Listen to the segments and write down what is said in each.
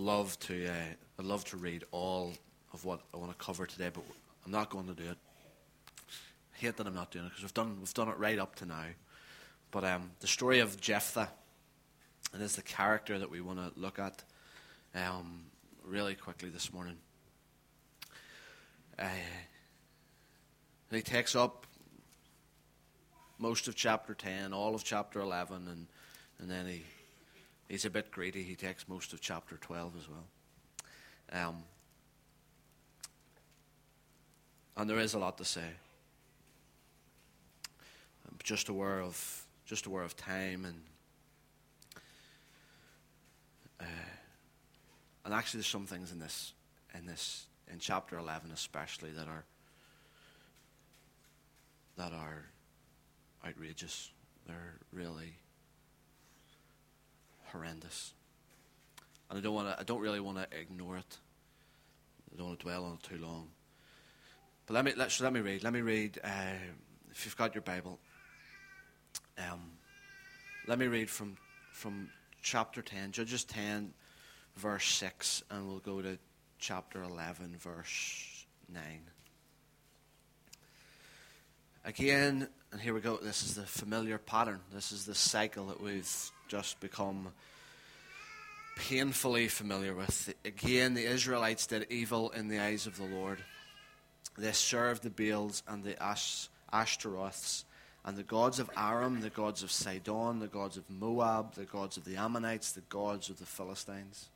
love to uh, I'd love to read all of what I want to cover today, but I'm not going to do it. I hate that I'm not doing it because we've done we've done it right up to now. But um, the story of Jephthah, and is the character that we want to look at um, really quickly this morning. Uh, he takes up most of chapter 10, all of chapter 11, and, and then he, he's a bit greedy. He takes most of chapter 12 as well. Um, and there is a lot to say. I'm just aware of just aware of time and uh, and actually there's some things in this in this in chapter 11 especially that are that are outrageous. They're really horrendous. And I don't want to I don't really want to ignore it. I don't want to dwell on it too long. But let me let, so let me read. Let me read uh, if you've got your Bible. Um, let me read from from chapter ten, Judges ten, verse six, and we'll go to chapter eleven, verse nine. Again, and here we go. This is the familiar pattern. This is the cycle that we've just become painfully familiar with. Again, the Israelites did evil in the eyes of the Lord. They served the Baals and the Ash- Ashtaroths, and the gods of Aram, the gods of Sidon, the gods of Moab, the gods of the Ammonites, the gods of the Philistines.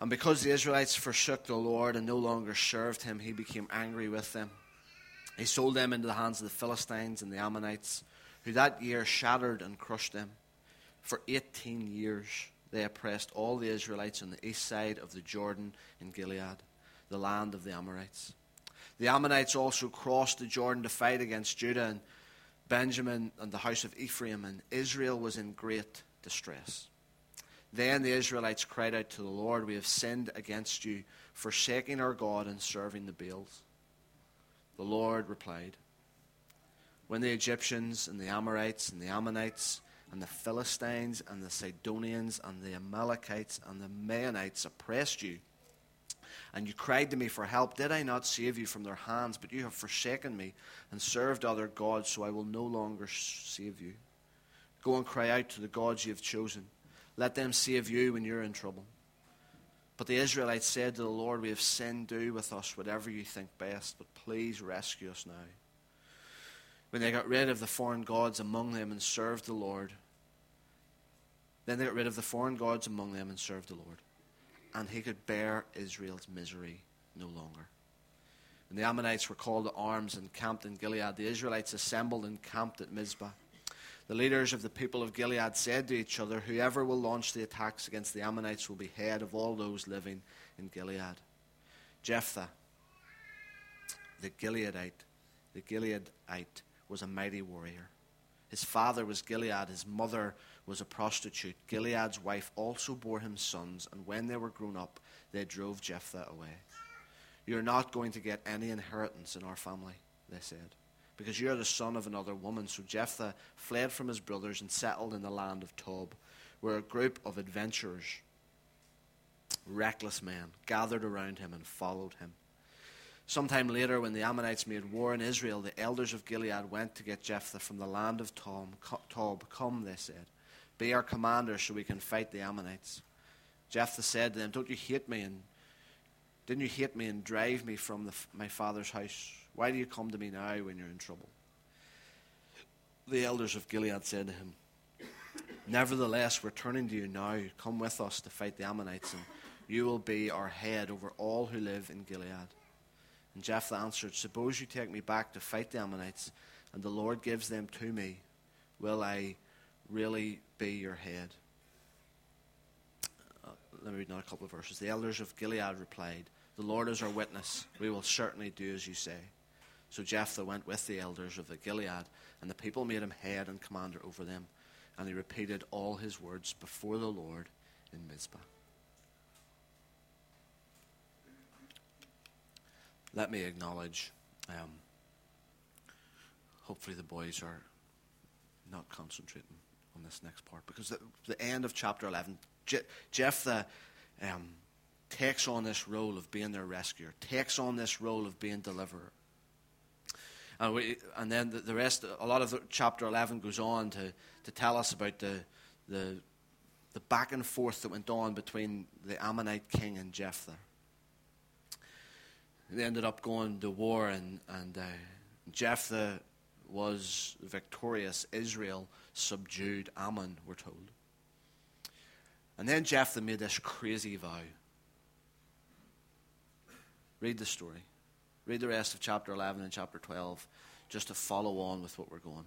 And because the Israelites forsook the Lord and no longer served him, he became angry with them he sold them into the hands of the Philistines and the Ammonites, who that year shattered and crushed them. For 18 years they oppressed all the Israelites on the east side of the Jordan in Gilead, the land of the Amorites. The Ammonites also crossed the Jordan to fight against Judah and Benjamin and the house of Ephraim, and Israel was in great distress. Then the Israelites cried out to the Lord, We have sinned against you, forsaking our God and serving the Baals. The Lord replied, When the Egyptians and the Amorites and the Ammonites and the Philistines and the Sidonians and the Amalekites and the Maonites oppressed you, and you cried to me for help, did I not save you from their hands? But you have forsaken me and served other gods, so I will no longer save you. Go and cry out to the gods you have chosen. Let them save you when you're in trouble. But the Israelites said to the Lord, We have sinned, do with us whatever you think best, but please rescue us now. When they got rid of the foreign gods among them and served the Lord, then they got rid of the foreign gods among them and served the Lord. And he could bear Israel's misery no longer. And the Ammonites were called to arms and camped in Gilead. The Israelites assembled and camped at Mizpah. The leaders of the people of Gilead said to each other, Whoever will launch the attacks against the Ammonites will be head of all those living in Gilead. Jephthah, the Gileadite, the Gileadite was a mighty warrior. His father was Gilead, his mother was a prostitute. Gilead's wife also bore him sons, and when they were grown up, they drove Jephthah away. You're not going to get any inheritance in our family, they said because you are the son of another woman. So Jephthah fled from his brothers and settled in the land of Tob, where a group of adventurers, reckless men, gathered around him and followed him. Sometime later, when the Ammonites made war in Israel, the elders of Gilead went to get Jephthah from the land of Tob. Come, they said, be our commander so we can fight the Ammonites. Jephthah said to them, Don't you hate me and didn't you hate me and drive me from the, my father's house? Why do you come to me now when you're in trouble? The elders of Gilead said to him, Nevertheless, we're turning to you now. Come with us to fight the Ammonites, and you will be our head over all who live in Gilead. And Jephthah answered, Suppose you take me back to fight the Ammonites, and the Lord gives them to me. Will I really be your head? Uh, let me read another couple of verses. The elders of Gilead replied, The Lord is our witness. We will certainly do as you say. So Jephthah went with the elders of the Gilead, and the people made him head and commander over them. And he repeated all his words before the Lord in Mizpah. Let me acknowledge, um, hopefully, the boys are not concentrating on this next part because the, the end of chapter 11, Je- Jephthah um, takes on this role of being their rescuer, takes on this role of being deliverer. And, we, and then the, the rest, a lot of the, chapter 11 goes on to, to tell us about the, the, the back and forth that went on between the Ammonite king and Jephthah. They ended up going to war, and, and uh, Jephthah was victorious. Israel subdued Ammon, we're told. And then Jephthah made this crazy vow. Read the story. Read the rest of chapter 11 and chapter 12 just to follow on with what we're going.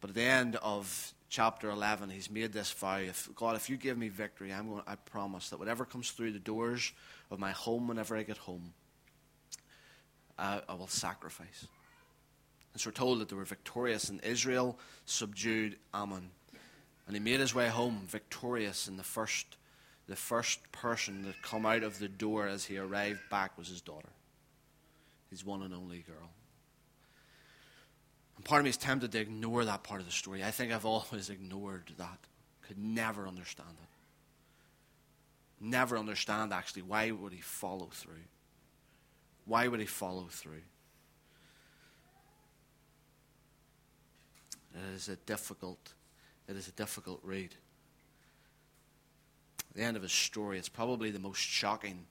But at the end of chapter 11, he's made this vow if, God, if you give me victory, I'm going, I promise that whatever comes through the doors of my home whenever I get home, I, I will sacrifice. And so we're told that they were victorious, and Israel subdued Ammon. And he made his way home victorious, and the first, the first person that come out of the door as he arrived back was his daughter, his one and only girl. And part of me is tempted to ignore that part of the story. I think I've always ignored that. Could never understand it. Never understand, actually, why would he follow through? Why would he follow through? It is a difficult, it is a difficult read. The end of his story, it's probably the most shocking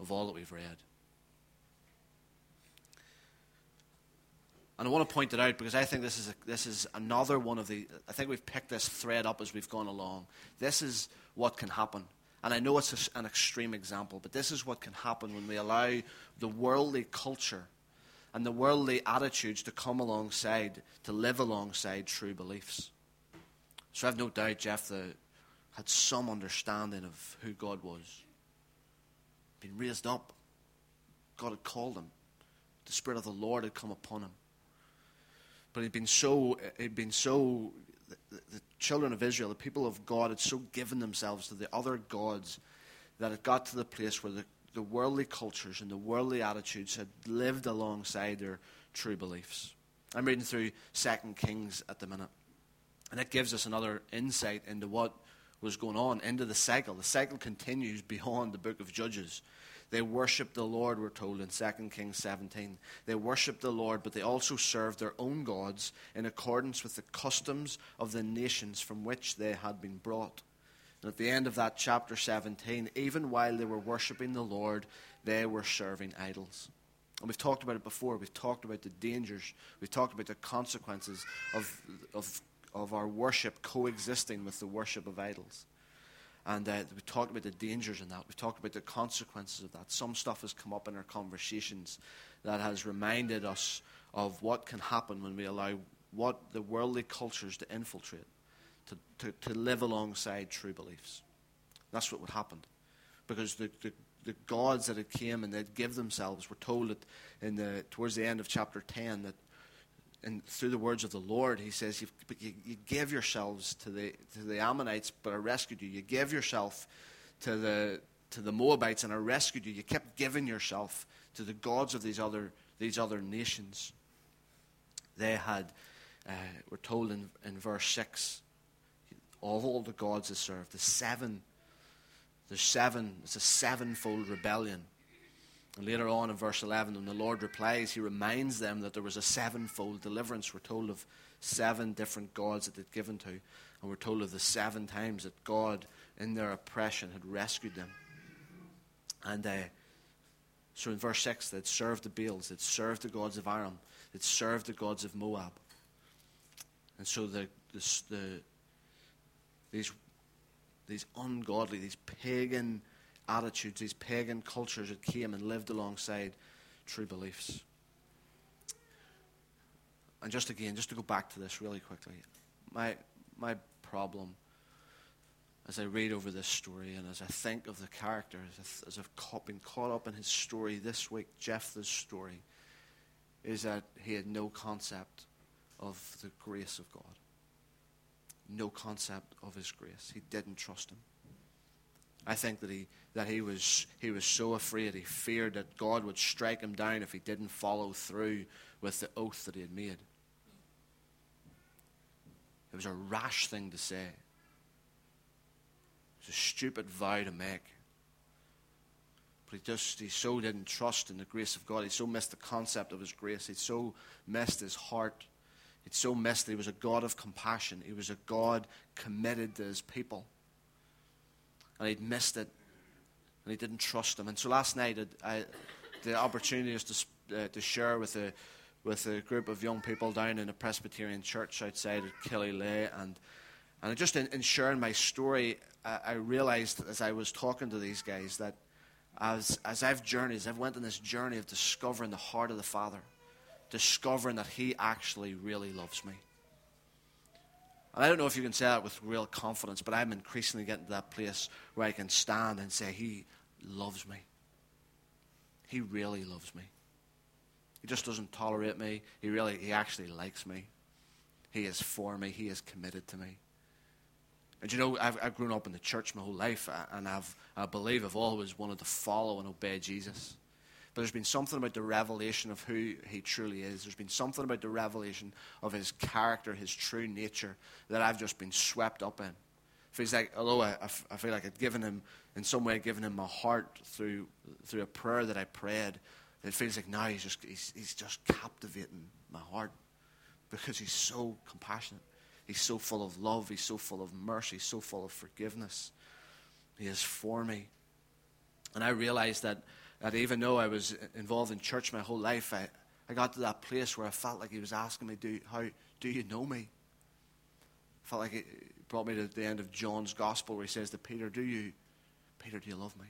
of all that we've read. And I want to point it out because I think this is, a, this is another one of the. I think we've picked this thread up as we've gone along. This is what can happen. And I know it's a, an extreme example, but this is what can happen when we allow the worldly culture and the worldly attitudes to come alongside, to live alongside true beliefs. So I've no doubt Jephthah had some understanding of who God was. Been raised up. God had called him. The Spirit of the Lord had come upon him. But he'd been so, he'd been so, the, the children of Israel, the people of God, had so given themselves to the other gods that it got to the place where the, the worldly cultures and the worldly attitudes had lived alongside their true beliefs. I'm reading through Second Kings at the minute, and it gives us another insight into what was going on, into the cycle. The cycle continues beyond the book of Judges. They worshiped the Lord, we're told in 2 Kings 17. They worshiped the Lord, but they also served their own gods in accordance with the customs of the nations from which they had been brought. And at the end of that chapter 17, even while they were worshipping the Lord, they were serving idols. And we've talked about it before. We've talked about the dangers. We've talked about the consequences of, of, of our worship coexisting with the worship of idols. And uh, we talked about the dangers in that. We've talked about the consequences of that. Some stuff has come up in our conversations that has reminded us of what can happen when we allow what the worldly cultures to infiltrate, to, to, to live alongside true beliefs. That's what would happen. Because the, the, the gods that had came and they'd give themselves, were told that in the, towards the end of chapter 10 that and through the words of the Lord, he says, you, you, give yourselves to the, to the Ammonites, but I rescued you. You gave yourself to the, to the Moabites, and I rescued you. You kept giving yourself to the gods of these other, these other nations. They had, uh, we're told in, in verse 6, all the gods they served, the seven, there's seven, it's a sevenfold rebellion and later on in verse 11, when the Lord replies, he reminds them that there was a sevenfold deliverance. We're told of seven different gods that they'd given to. And we're told of the seven times that God, in their oppression, had rescued them. And uh, so in verse 6, they'd served the Baals, they'd served the gods of Aram, they'd served the gods of Moab. And so the, the, the, these, these ungodly, these pagan attitudes, these pagan cultures that came and lived alongside true beliefs. And just again, just to go back to this really quickly, my, my problem as I read over this story and as I think of the character, as, I, as I've caught, been caught up in his story this week, Jephthah's story, is that he had no concept of the grace of God. No concept of his grace. He didn't trust him. I think that he, that he, was, he was so afraid, he feared that God would strike him down if he didn't follow through with the oath that he had made. It was a rash thing to say. It was a stupid vow to make. But he just he so didn't trust in the grace of God. He so missed the concept of his grace. He so missed his heart. He so missed that he was a God of compassion. He was a God committed to his people. And he'd missed it. And he didn't trust them. And so last night I, the opportunity was to, uh, to share with a with a group of young people down in a Presbyterian church outside of Killyleagh. And, and just in, in sharing my story, I, I realized as I was talking to these guys that as, as I've journeyed, as I've went on this journey of discovering the heart of the Father, discovering that He actually really loves me. And I don't know if you can say that with real confidence, but I'm increasingly getting to that place where I can stand and say, He loves me. He really loves me. He just doesn't tolerate me. He really, he actually likes me. He is for me. He is committed to me. And you know, I've, I've grown up in the church my whole life, and I've, I believe I've always wanted to follow and obey Jesus. But there's been something about the revelation of who he truly is. There's been something about the revelation of his character, his true nature, that I've just been swept up in. Feels like, although I, I feel like I'd given him, in some way, given him my heart through, through a prayer that I prayed, it feels like now he's just, he's, he's just captivating my heart because he's so compassionate. He's so full of love. He's so full of mercy. so full of forgiveness. He is for me. And I realized that, that even though I was involved in church my whole life, I, I got to that place where I felt like he was asking me, do, how, do you know me? I felt like it brought me to the end of John's gospel where he says to Peter, Do you, Peter, do you love me?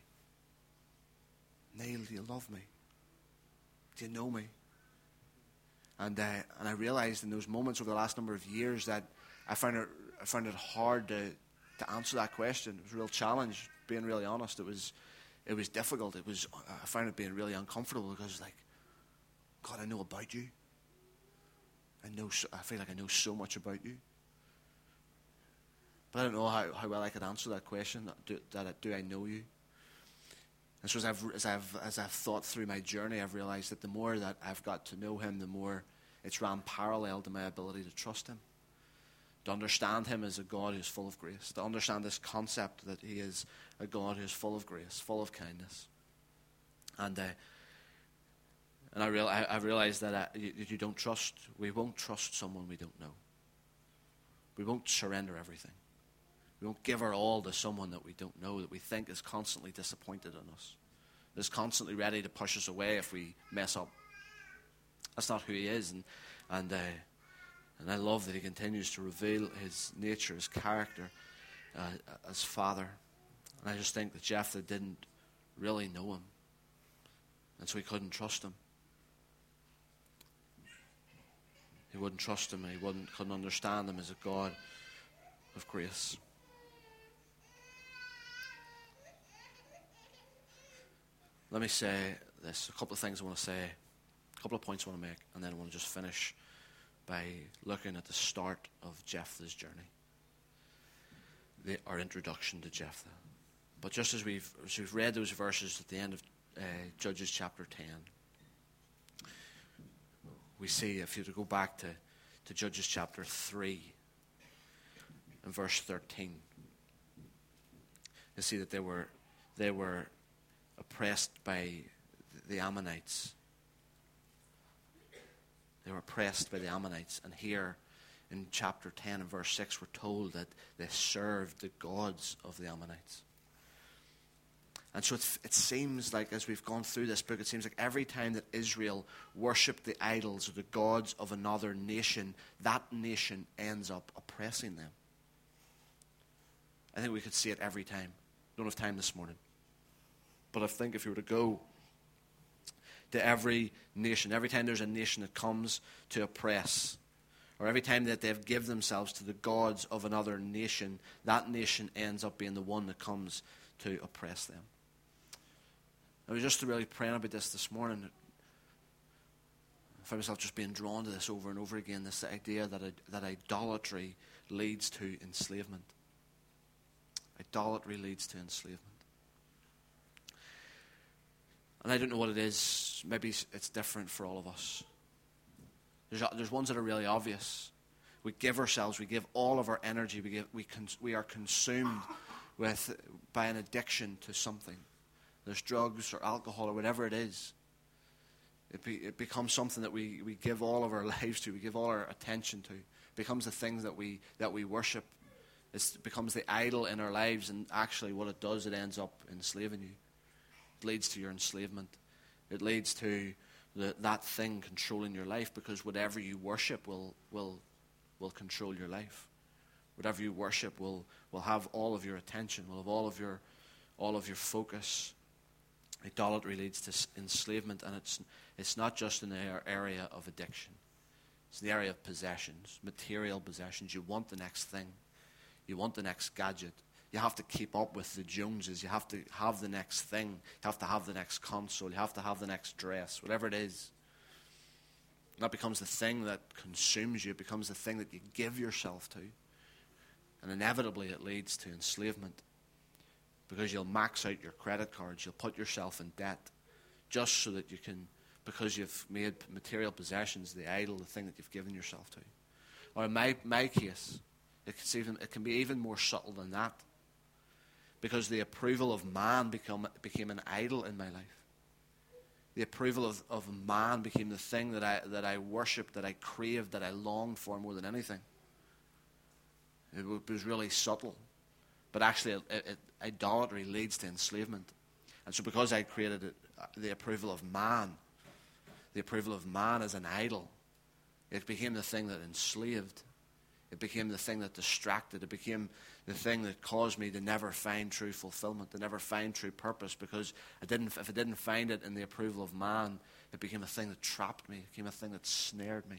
Neil, do you love me? Do you know me? And, uh, and I realized in those moments over the last number of years that I found it, I found it hard to, to answer that question. It was a real challenge, being really honest. It was, it was difficult. It was, uh, I found it being really uncomfortable because, like, God, I know about you. I know. So, I feel like I know so much about you. But I don't know how, how well I could answer that question. Do, that, do I know you? And so as I've, as, I've, as I've thought through my journey, I've realized that the more that I've got to know him, the more it's ran parallel to my ability to trust him. To understand him as a God who's full of grace. To understand this concept that he is a God who's full of grace, full of kindness. And, uh, and I, real, I, I that uh, you, you don't trust, we won't trust someone we don't know. We won't surrender everything. We won't give our all to someone that we don't know, that we think is constantly disappointed in us, is constantly ready to push us away if we mess up. That's not who he is. And, and, uh, and I love that he continues to reveal his nature, his character uh, as Father. And I just think that Jephthah didn't really know him. And so he couldn't trust him. He wouldn't trust him he wouldn't, couldn't understand him as a God of grace. Let me say this a couple of things I want to say, a couple of points I want to make, and then I want to just finish by looking at the start of Jephthah's journey, the, our introduction to Jephthah. But just as we've, as we've read those verses at the end of uh, Judges chapter 10, we see, if you to go back to, to Judges chapter 3 and verse 13, you see that they were, they were oppressed by the Ammonites. They were oppressed by the Ammonites. And here in chapter 10 and verse 6, we're told that they served the gods of the Ammonites. And so it seems like, as we've gone through this book, it seems like every time that Israel worshipped the idols or the gods of another nation, that nation ends up oppressing them. I think we could see it every time. Don't have time this morning. But I think if you were to go to every nation, every time there's a nation that comes to oppress, or every time that they've given themselves to the gods of another nation, that nation ends up being the one that comes to oppress them. I was just really praying about this this morning. I found myself just being drawn to this over and over again this idea that, that idolatry leads to enslavement. Idolatry leads to enslavement. And I don't know what it is. Maybe it's different for all of us. There's, there's ones that are really obvious. We give ourselves, we give all of our energy, we, give, we, cons, we are consumed with, by an addiction to something. There's drugs or alcohol or whatever it is. It, be, it becomes something that we, we give all of our lives to, we give all our attention to. It becomes the thing that we, that we worship. It's, it becomes the idol in our lives, and actually, what it does, it ends up enslaving you. It leads to your enslavement. It leads to the, that thing controlling your life because whatever you worship will, will, will control your life. Whatever you worship will, will have all of your attention, will have all of your, all of your focus. Idolatry leads to enslavement, and it's, it's not just in the area of addiction. It's the area of possessions, material possessions. You want the next thing. You want the next gadget. You have to keep up with the Joneses. You have to have the next thing. You have to have the next console. You have to have the next dress, whatever it is. that becomes the thing that consumes you. It becomes the thing that you give yourself to. And inevitably, it leads to enslavement because you'll max out your credit cards. You'll put yourself in debt just so that you can, because you've made material possessions the idol, the thing that you've given yourself to. Or in my, my case, it can, even, it can be even more subtle than that because the approval of man become, became an idol in my life. The approval of, of man became the thing that I, that I worshipped, that I craved, that I longed for more than anything. It was really subtle. But actually, it, it, idolatry leads to enslavement. And so, because I created it, uh, the approval of man, the approval of man as an idol, it became the thing that enslaved. It became the thing that distracted. It became the thing that caused me to never find true fulfillment, to never find true purpose, because I didn't, if I didn't find it in the approval of man, it became a thing that trapped me. It became a thing that snared me.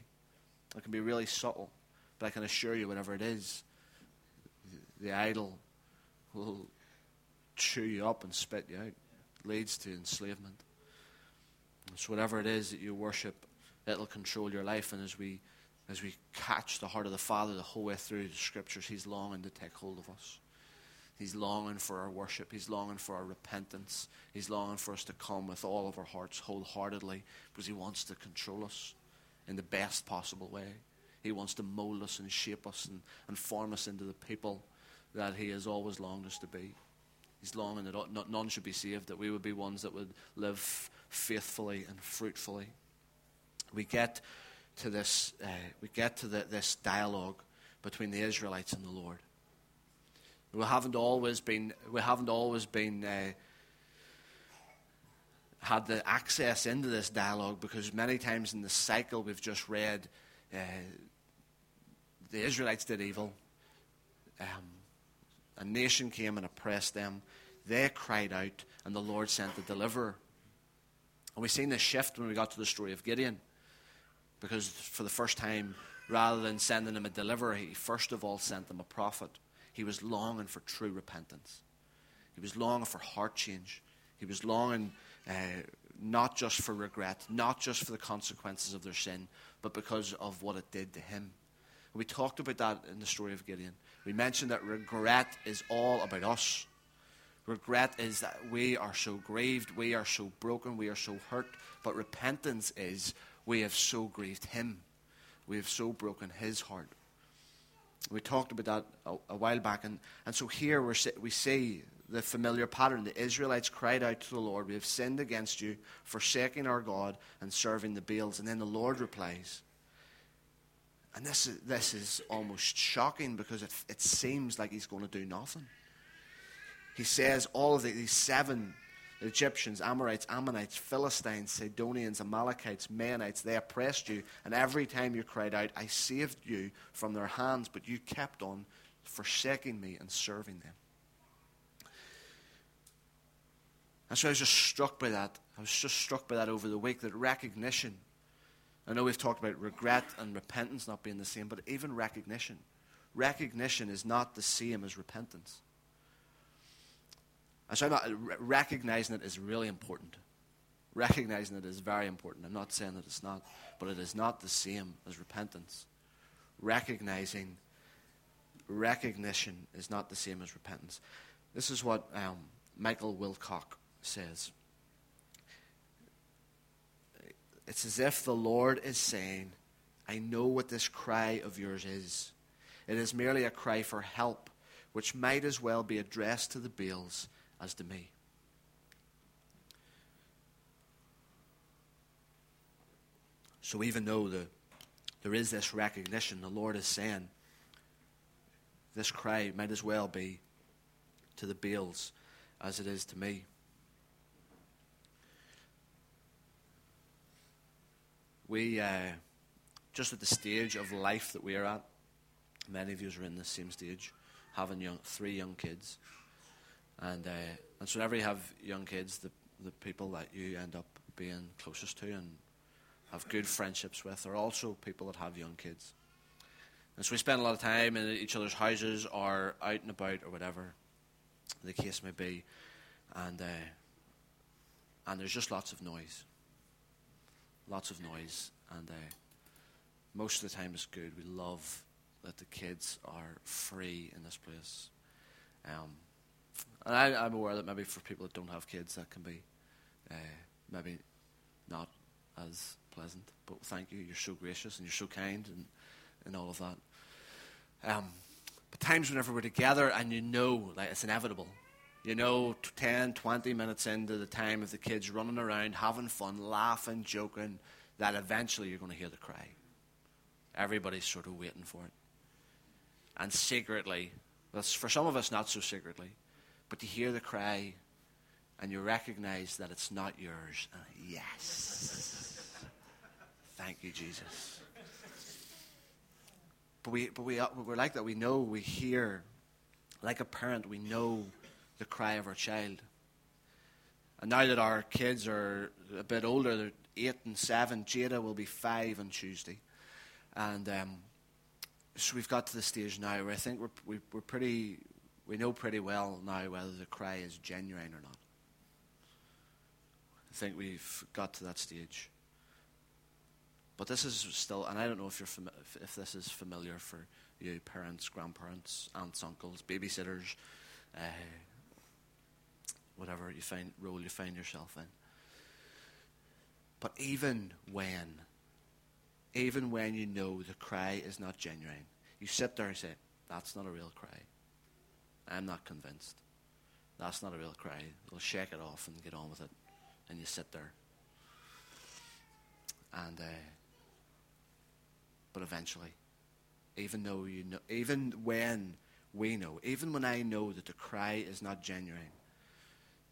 It can be really subtle, but I can assure you, whatever it is, the idol will chew you up and spit you out. It leads to enslavement. So whatever it is that you worship, it'll control your life. And as we as we catch the heart of the Father the whole way through the scriptures, He's longing to take hold of us. He's longing for our worship. He's longing for our repentance. He's longing for us to come with all of our hearts wholeheartedly because He wants to control us in the best possible way. He wants to mold us and shape us and, and form us into the people that He has always longed us to be. He's longing that none should be saved, that we would be ones that would live faithfully and fruitfully. We get to this, uh, we get to the, this dialogue between the Israelites and the Lord. We haven't always been, we haven't always been, uh, had the access into this dialogue because many times in the cycle we've just read, uh, the Israelites did evil. Um, a nation came and oppressed them. They cried out, and the Lord sent the deliverer. And we've seen this shift when we got to the story of Gideon. Because for the first time, rather than sending them a deliverer, he first of all sent them a prophet. He was longing for true repentance. He was longing for heart change. He was longing uh, not just for regret, not just for the consequences of their sin, but because of what it did to him. We talked about that in the story of Gideon. We mentioned that regret is all about us. Regret is that we are so grieved, we are so broken, we are so hurt. But repentance is we have so grieved him. We have so broken his heart. We talked about that a, a while back. And, and so here we we see the familiar pattern. The Israelites cried out to the Lord, We have sinned against you, forsaking our God and serving the Baals. And then the Lord replies, and this is, this is almost shocking because it, it seems like he's going to do nothing. He says all of the, these seven Egyptians, Amorites, Ammonites, Philistines, Sidonians, Amalekites, Maonites, they oppressed you. And every time you cried out, I saved you from their hands, but you kept on forsaking me and serving them. And so I was just struck by that. I was just struck by that over the week that recognition I know we've talked about regret and repentance not being the same, but even recognition. Recognition is not the same as repentance. So not, recognizing it is really important. Recognizing it is very important. I'm not saying that it's not, but it is not the same as repentance. Recognizing, recognition is not the same as repentance. This is what um, Michael Wilcock says. It's as if the Lord is saying, I know what this cry of yours is. It is merely a cry for help, which might as well be addressed to the Baals as to me. So even though the, there is this recognition, the Lord is saying, this cry might as well be to the Baals as it is to me. We, uh, just at the stage of life that we are at, many of you are in the same stage, having young, three young kids. And, uh, and so whenever you have young kids, the, the people that you end up being closest to and have good friendships with are also people that have young kids. And so we spend a lot of time in each other's houses or out and about or whatever the case may be. And, uh, and there's just lots of noise. Lots of noise. And uh, most of the time it's good. We love that the kids are free in this place. Um, and I, am aware that maybe for people that don't have kids, that can be uh, maybe not as pleasant. But thank you. You're so gracious and you're so kind and, and all of that. Um, but times whenever we're together and you know, like it's inevitable. You know, 10, 20 minutes into the time of the kids running around, having fun, laughing, joking, that eventually you're going to hear the cry. Everybody's sort of waiting for it. And secretly, for some of us, not so secretly, but you hear the cry and you recognize that it's not yours. yes. Thank you, Jesus. But, we, but we, uh, we're like that. We know, we hear. Like a parent, we know the cry of our child. And now that our kids are a bit older, they're eight and seven, Jada will be five on Tuesday. And um, so we've got to the stage now where I think we're, we, are we are pretty, we know pretty well now whether the cry is genuine or not. I think we've got to that stage. But this is still, and I don't know if, you're fami- if, this is familiar for you, parents, grandparents, aunts, uncles, babysitters, uh, whatever you find role you find yourself in. But even when, even when you know the cry is not genuine, you sit there and say, "That's not a real cry. I'm not convinced. That's not a real cry." They'll shake it off and get on with it, and you sit there. And uh, but eventually, even though you know, even when we know, even when I know that the cry is not genuine,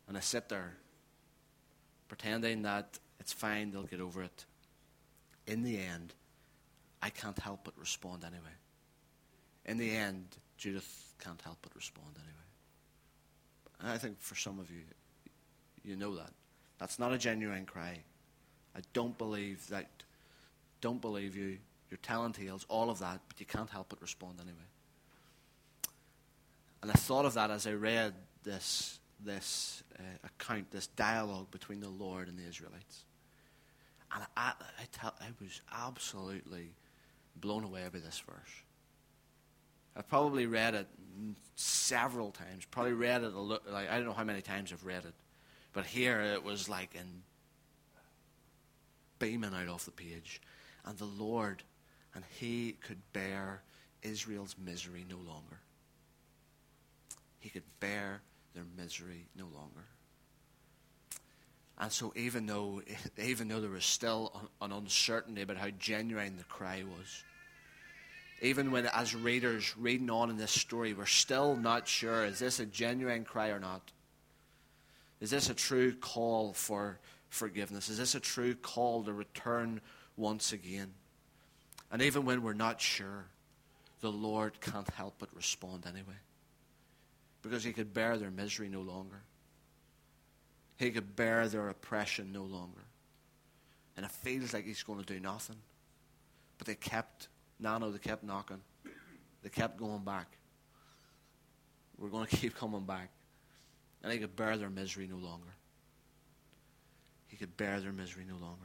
and I sit there pretending that it's fine, they'll get over it. In the end, I can't help but respond anyway. In the end, Judith can't help but respond anyway. And I think for some of you, you know that. That's not a genuine cry. I don't believe that. Don't believe you your telling tales, all of that, but you can't help but respond anyway. And I thought of that as I read this, this uh, account, this dialogue between the Lord and the Israelites. And I, I, tell, I was absolutely blown away by this verse. I've probably read it several times. Probably read it a lo- like I don't know how many times I've read it, but here it was like in beaming out off the page, and the Lord and he could bear Israel's misery no longer. He could bear their misery no longer. And so, even though, even though there was still an uncertainty about how genuine the cry was, even when, as readers reading on in this story, we're still not sure is this a genuine cry or not? Is this a true call for forgiveness? Is this a true call to return once again? And even when we're not sure, the Lord can't help but respond anyway. Because He could bear their misery no longer, He could bear their oppression no longer. And it feels like He's going to do nothing. But they kept, Nano, they kept knocking. They kept going back. We're going to keep coming back. And He could bear their misery no longer. He could bear their misery no longer.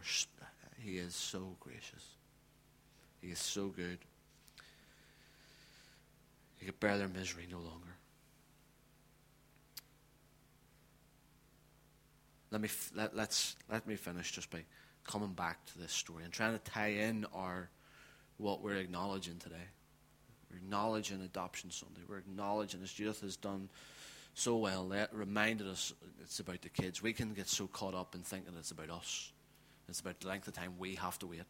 He is so gracious. He is so good. He could bear their misery no longer. Let me let, let's let me finish just by coming back to this story and trying to tie in our what we're acknowledging today. We're acknowledging Adoption Sunday. We're acknowledging, as Judith has done so well, that reminded us it's about the kids. We can get so caught up in thinking it's about us. It's about the length of time we have to wait.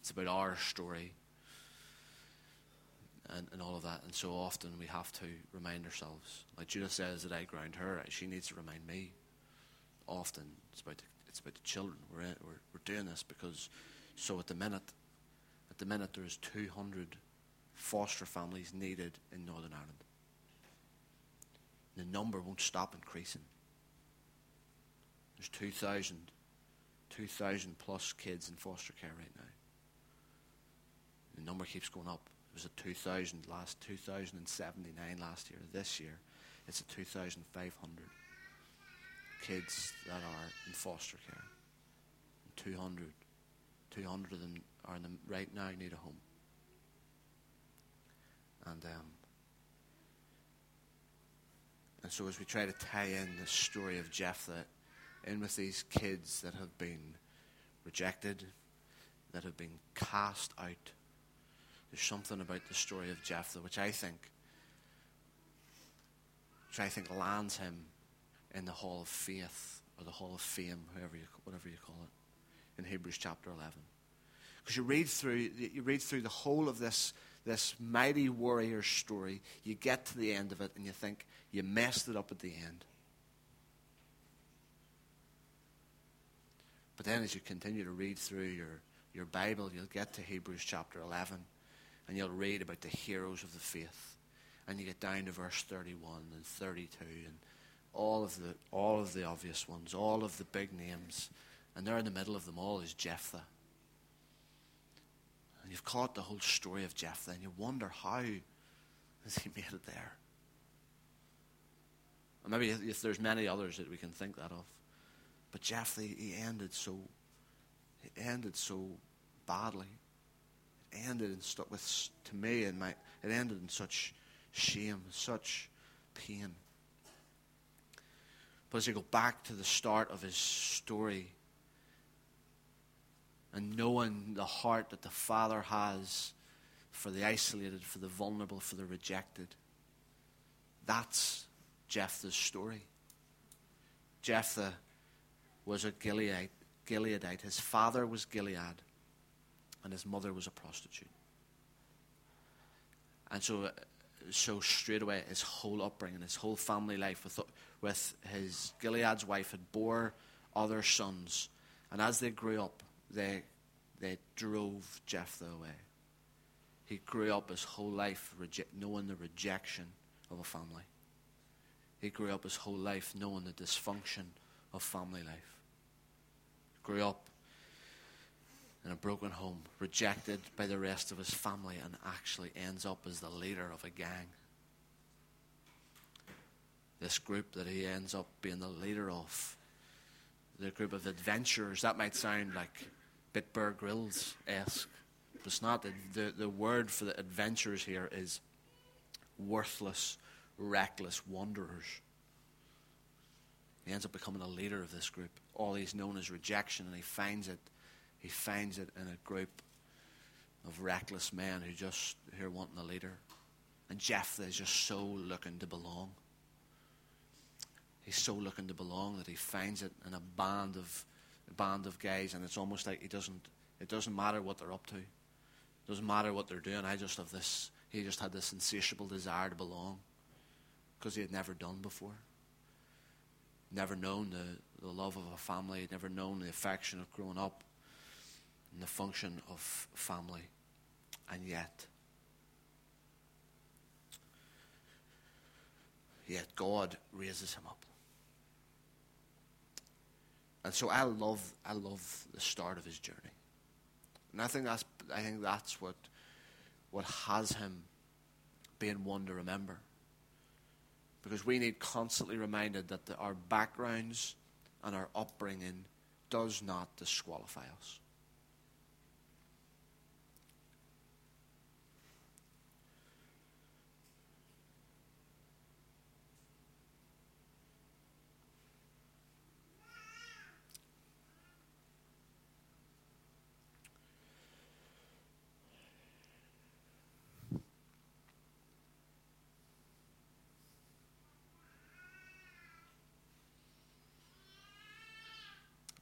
It's about our story and, and all of that. And so often we have to remind ourselves. Like Judith says that I ground her, she needs to remind me. Often it's about the, it's about the children. We're, in, we're, we're doing this because, so at the minute, at the minute there's 200 foster families needed in Northern Ireland. The number won't stop increasing. There's 2,000, 2,000 plus kids in foster care right now. The number keeps going up It was at 2,000 last 2,079 last year. This year, it's at 2,500 kids that are in foster care. 200, 200 of them are in the, right now need a home. And um, and so as we try to tie in the story of Jephthah in with these kids that have been rejected, that have been cast out there's something about the story of Jephthah which I think, which I think lands him in the Hall of Faith or the Hall of Fame, whatever you, whatever you call it, in Hebrews chapter 11. Because you read through, you read through the whole of this, this mighty warrior story, you get to the end of it, and you think you messed it up at the end. But then, as you continue to read through your, your Bible, you'll get to Hebrews chapter 11 and you'll read about the heroes of the faith. And you get down to verse 31 and 32 and all of the, all of the obvious ones, all of the big names. And there in the middle of them all is Jephthah. And you've caught the whole story of Jephthah and you wonder how has he made it there. And maybe if there's many others that we can think that of. But Jephthah, he ended so, he ended so badly It ended in stuck with to me and my it ended in such shame, such pain. But as you go back to the start of his story and knowing the heart that the Father has for the isolated, for the vulnerable, for the rejected, that's Jephthah's story. Jephthah was a Gilead, Gileadite. His father was Gilead and his mother was a prostitute. And so, uh, so straight away, his whole upbringing, his whole family life with, with his Gilead's wife had bore other sons. And as they grew up, they, they drove Jephthah away. He grew up his whole life knowing the rejection of a family. He grew up his whole life knowing the dysfunction of family life. Grew up in a broken home, rejected by the rest of his family, and actually ends up as the leader of a gang. This group that he ends up being the leader of, the group of adventurers, that might sound like Bitburg Grills esque, but it's not. The, the, the word for the adventurers here is worthless, reckless wanderers. He ends up becoming a leader of this group. All he's known is rejection, and he finds it he finds it in a group of reckless men who just who are wanting a leader. And Jephthah is just so looking to belong. He's so looking to belong that he finds it in a band of band of guys, and it's almost like he doesn't. It doesn't matter what they're up to. It doesn't matter what they're doing. I just have this. He just had this insatiable desire to belong because he had never done before. Never known the, the love of a family. Never known the affection of growing up and the function of family. And yet, yet God raises him up. And so I love, I love the start of his journey. And I think that's, I think that's what, what has him being one to remember. Because we need constantly reminded that the, our backgrounds and our upbringing does not disqualify us.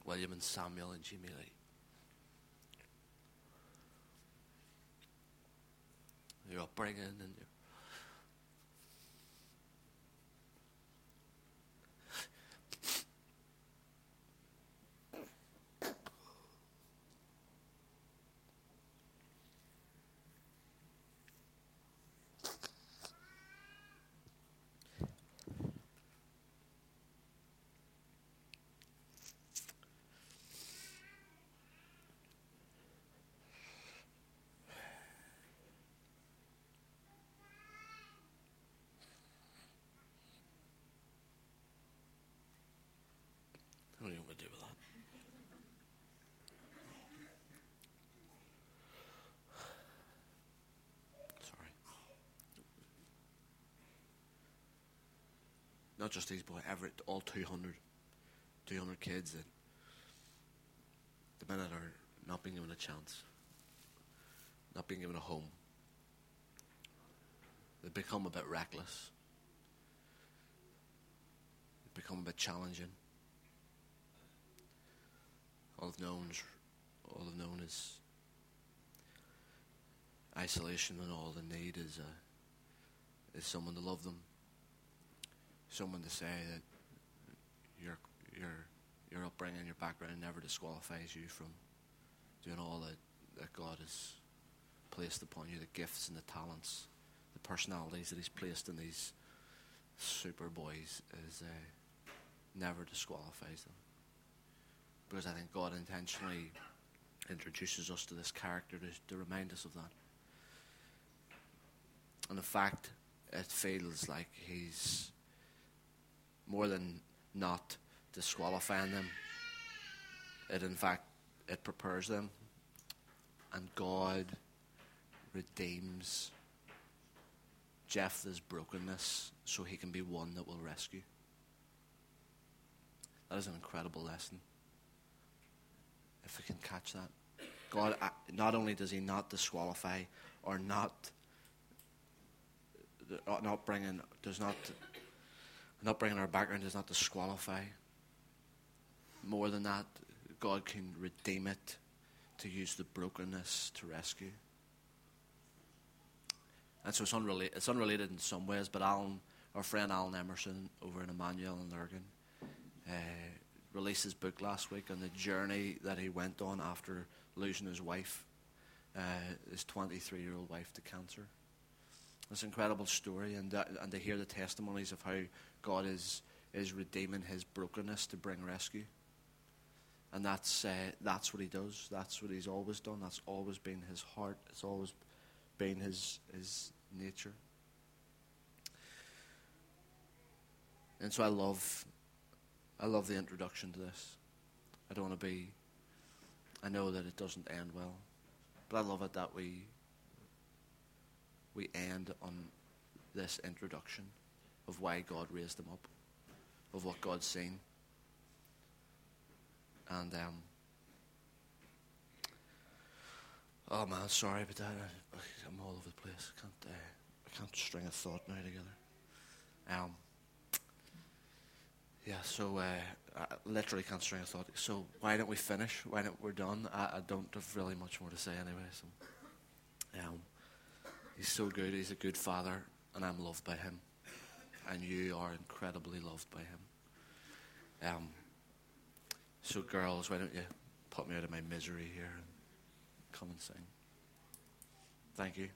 William and Samuel and Jimmy Lee. Your upbringing and your I don't know what to do with that. Sorry. Not just these boys, every, all 200, 200 kids that the men that are not being given a chance, not being given a home. They become a bit reckless. They become a bit challenging. All they've known is, all they've known is isolation, and all they need is a, is someone to love them, someone to say that your your your upbringing, your background never disqualifies you from doing all that, that God has placed upon you, the gifts and the talents, the personalities that He's placed in these super boys is uh, never disqualifies them because I think God intentionally introduces us to this character to, to remind us of that. And the fact it feels like he's more than not disqualifying them, it in fact it prepares them, and God redeems Jephthah's brokenness so he can be one that will rescue. That is an incredible lesson if we can catch that. God, uh, not only does He not disqualify or not uh, not bringing does not not bringing our background does not disqualify. More than that, God can redeem it to use the brokenness to rescue. And so it's unrelated. It's unrelated in some ways, but Alan, our friend Alan Emerson over in Emmanuel and Lurgan, uh, released his book last week on the journey that he went on after losing his wife, uh, his 23 year old wife to cancer. It's an incredible story, and, uh, and to hear the testimonies of how God is, is redeeming his brokenness to bring rescue. And that's, uh, that's what he does. That's what he's always done. That's always been his heart. It's always been his, his nature. And so I love I love the introduction to this. I don't want to be. I know that it doesn't end well, but I love it that we we end on this introduction of why God raised them up, of what God's seen, and um. Oh man, sorry, but I, I'm all over the place. I can't, uh, I can't string a thought now together. Um, yeah, so uh, I literally can't string a thought. So why don't we finish? Why don't we're done? I, I don't have really much more to say anyway. So, um, he's so good. He's a good father, and I'm loved by him, and you are incredibly loved by him. Um, so girls, why don't you put me out of my misery here and come and sing? Thank you.